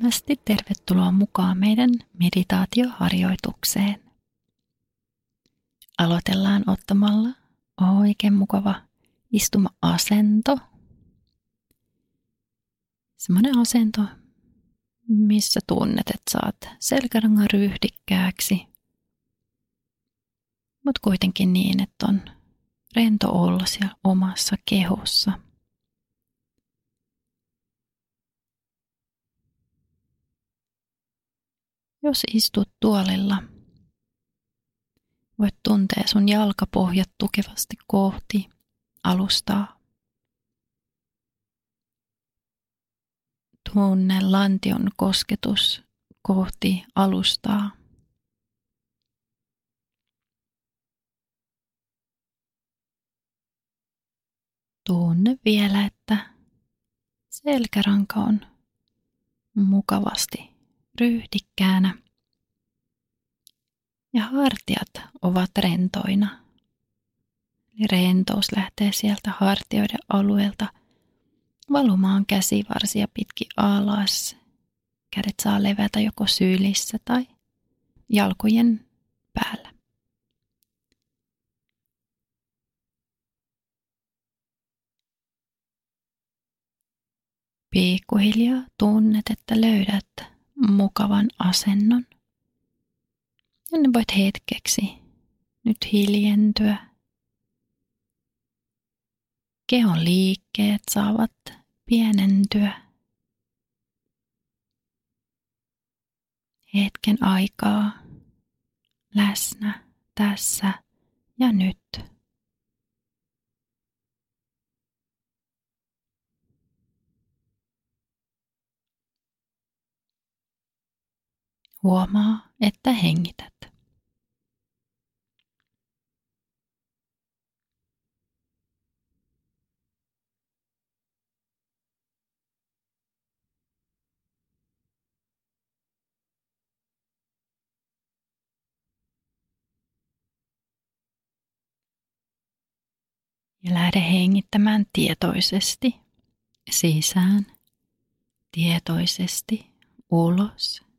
lämpimästi tervetuloa mukaan meidän meditaatioharjoitukseen. Aloitellaan ottamalla oikein mukava istuma-asento. Semmoinen asento, missä tunnet, että saat selkärangan ryhdikkääksi, mutta kuitenkin niin, että on rento olla siellä omassa kehossa – Jos istut tuolilla, voit tuntea sun jalkapohjat tukevasti kohti alustaa. Tunne lantion kosketus kohti alustaa. Tunne vielä, että selkäranka on mukavasti ryhdikkäänä ja hartiat ovat rentoina. Eli rentous lähtee sieltä hartioiden alueelta valumaan käsivarsia pitki alas. Kädet saa levätä joko sylissä tai jalkojen päällä. Pikkuhiljaa tunnet, että löydät mukavan asennon. Ja ne voit hetkeksi nyt hiljentyä. Kehon liikkeet saavat pienentyä. Hetken aikaa läsnä tässä ja nyt. Huomaa, että hengität. Ja lähde hengittämään tietoisesti sisään, tietoisesti ulos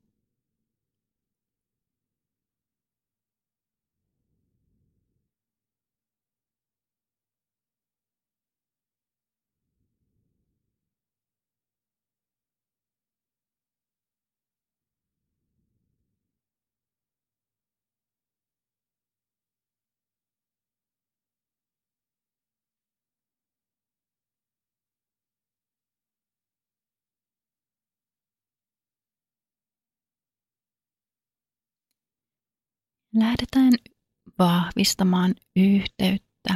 lähdetään vahvistamaan yhteyttä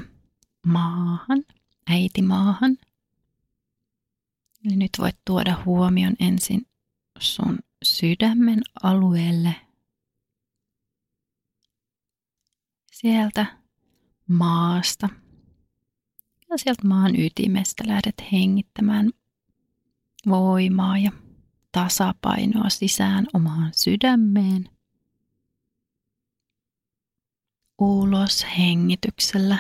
maahan, äitimaahan. Eli nyt voit tuoda huomion ensin sun sydämen alueelle. Sieltä maasta ja sieltä maan ytimestä lähdet hengittämään voimaa ja tasapainoa sisään omaan sydämeen ulos hengityksellä.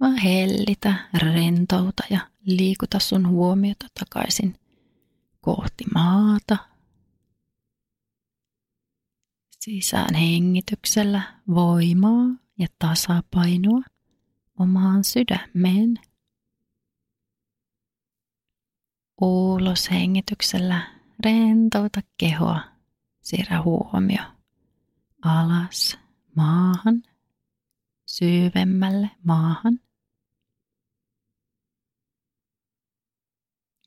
Vaan hellitä, rentouta ja liikuta sun huomiota takaisin kohti maata. Sisään hengityksellä voimaa ja tasapainoa omaan sydämeen. Ulos hengityksellä rentouta kehoa, siirrä huomio alas maahan – syvemmälle maahan.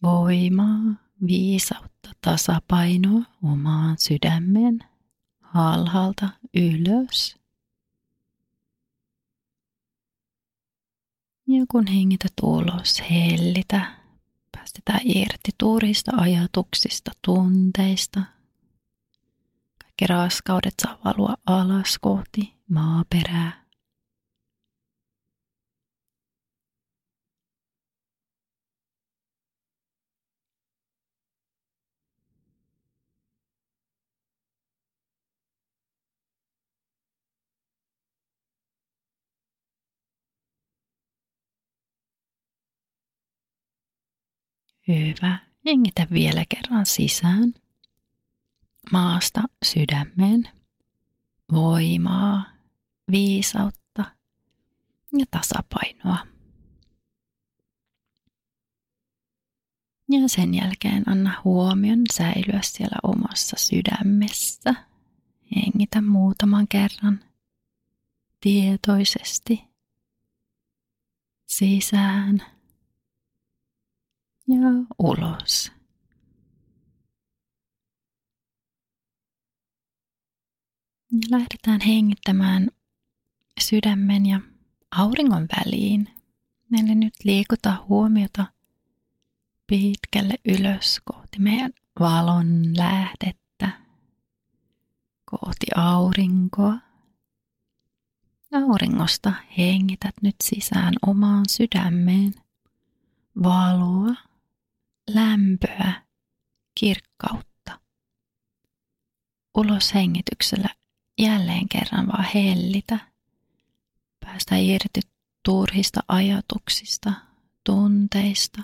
Voimaa, viisautta, tasapainoa omaan sydämeen alhaalta ylös. Ja kun hengität ulos, hellitä, päästetään irti turista ajatuksista, tunteista. Kaikki raskaudet saa valua alas kohti maaperää. Hyvä. Hengitä vielä kerran sisään. maasta sydämeen voimaa, viisautta ja tasapainoa. Ja sen jälkeen anna huomion säilyä siellä omassa sydämessä. Hengitä muutaman kerran tietoisesti sisään ja ulos. Ja lähdetään hengittämään sydämen ja auringon väliin. Eli nyt liikuta huomiota pitkälle ylös kohti meidän valon lähdettä, kohti aurinkoa. Auringosta hengität nyt sisään omaan sydämeen valoa, lämpöä, kirkkautta. Ulos hengityksellä jälleen kerran vaan hellitä. Päästä irti turhista ajatuksista, tunteista.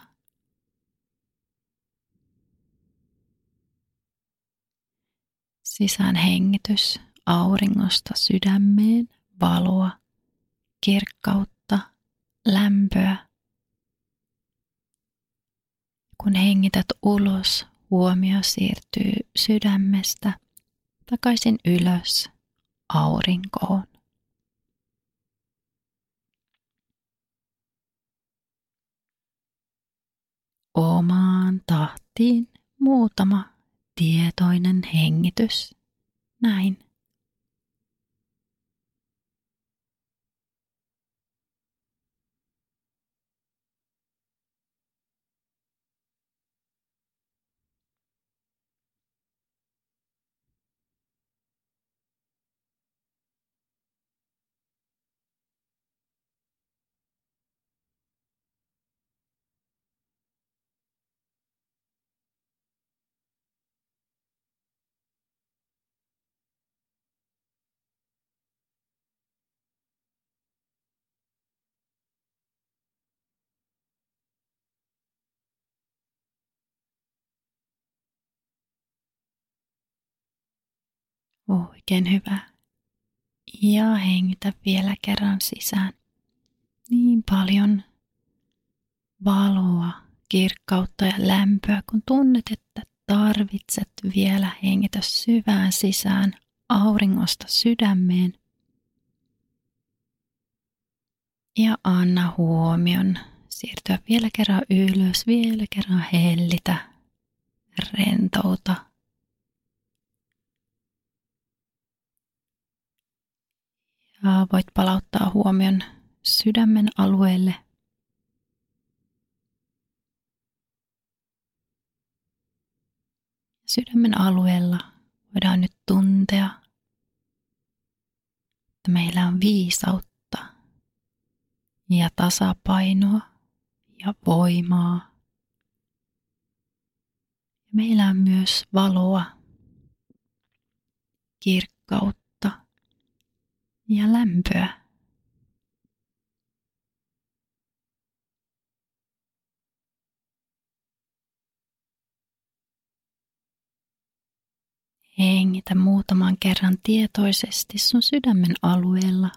Sisään hengitys auringosta sydämeen, valoa, kirkkautta, lämpöä. Kun hengität ulos, huomio siirtyy sydämestä takaisin ylös aurinkoon. Omaan tahtiin muutama tietoinen hengitys. Näin. Oikein hyvä. Ja hengitä vielä kerran sisään. Niin paljon valoa, kirkkautta ja lämpöä, kun tunnet, että tarvitset vielä hengitä syvään sisään auringosta sydämeen. Ja anna huomion siirtyä vielä kerran ylös, vielä kerran hellitä, rentouta voit palauttaa huomion sydämen alueelle. Sydämen alueella voidaan nyt tuntea, että meillä on viisautta ja tasapainoa ja voimaa. Meillä on myös valoa, kirkkautta ja lämpöä. Hengitä muutaman kerran tietoisesti sun sydämen alueella.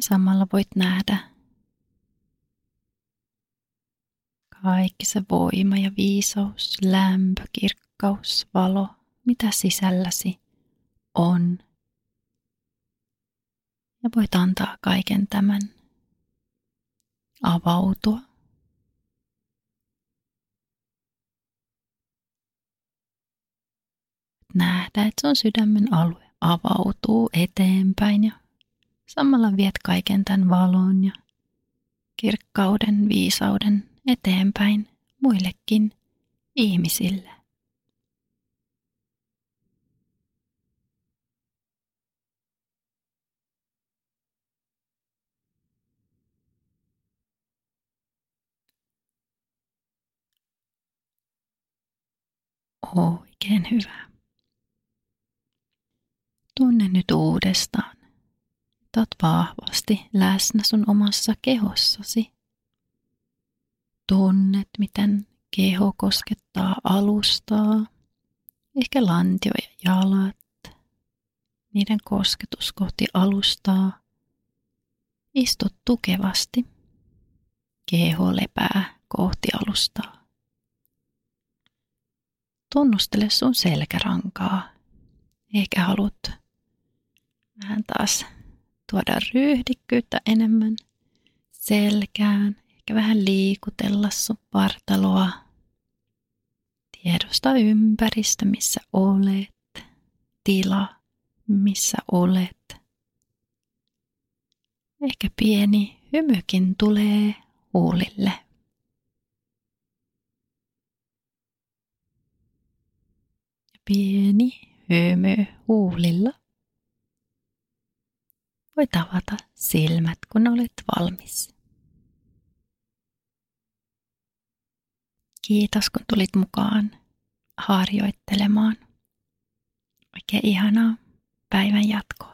Samalla voit nähdä kaikki se voima ja viisaus, lämpö, kirkkaus, valo, mitä sisälläsi on. Ja voit antaa kaiken tämän avautua. Nähdä, että sun sydämen alue avautuu eteenpäin ja samalla viet kaiken tämän valon ja kirkkauden, viisauden eteenpäin muillekin ihmisille. Oikein hyvä. Tunne nyt uudestaan. Otat vahvasti läsnä sun omassa kehossasi. Tunnet, miten keho koskettaa alustaa, ehkä lantio ja jalat, niiden kosketus kohti alustaa. Istut tukevasti. Keho lepää kohti alustaa. Tunnustele sun selkärankaa. Ehkä haluat vähän taas tuoda ryhdikkyyttä enemmän selkään. Ehkä vähän liikutella sun vartaloa. Tiedosta ympäristö, missä olet. Tila, missä olet. Ehkä pieni hymykin tulee huulille. Pieni hymy huulilla. Voit avata silmät, kun olet valmis. Kiitos, kun tulit mukaan harjoittelemaan. Oikein ihanaa päivän jatkoa.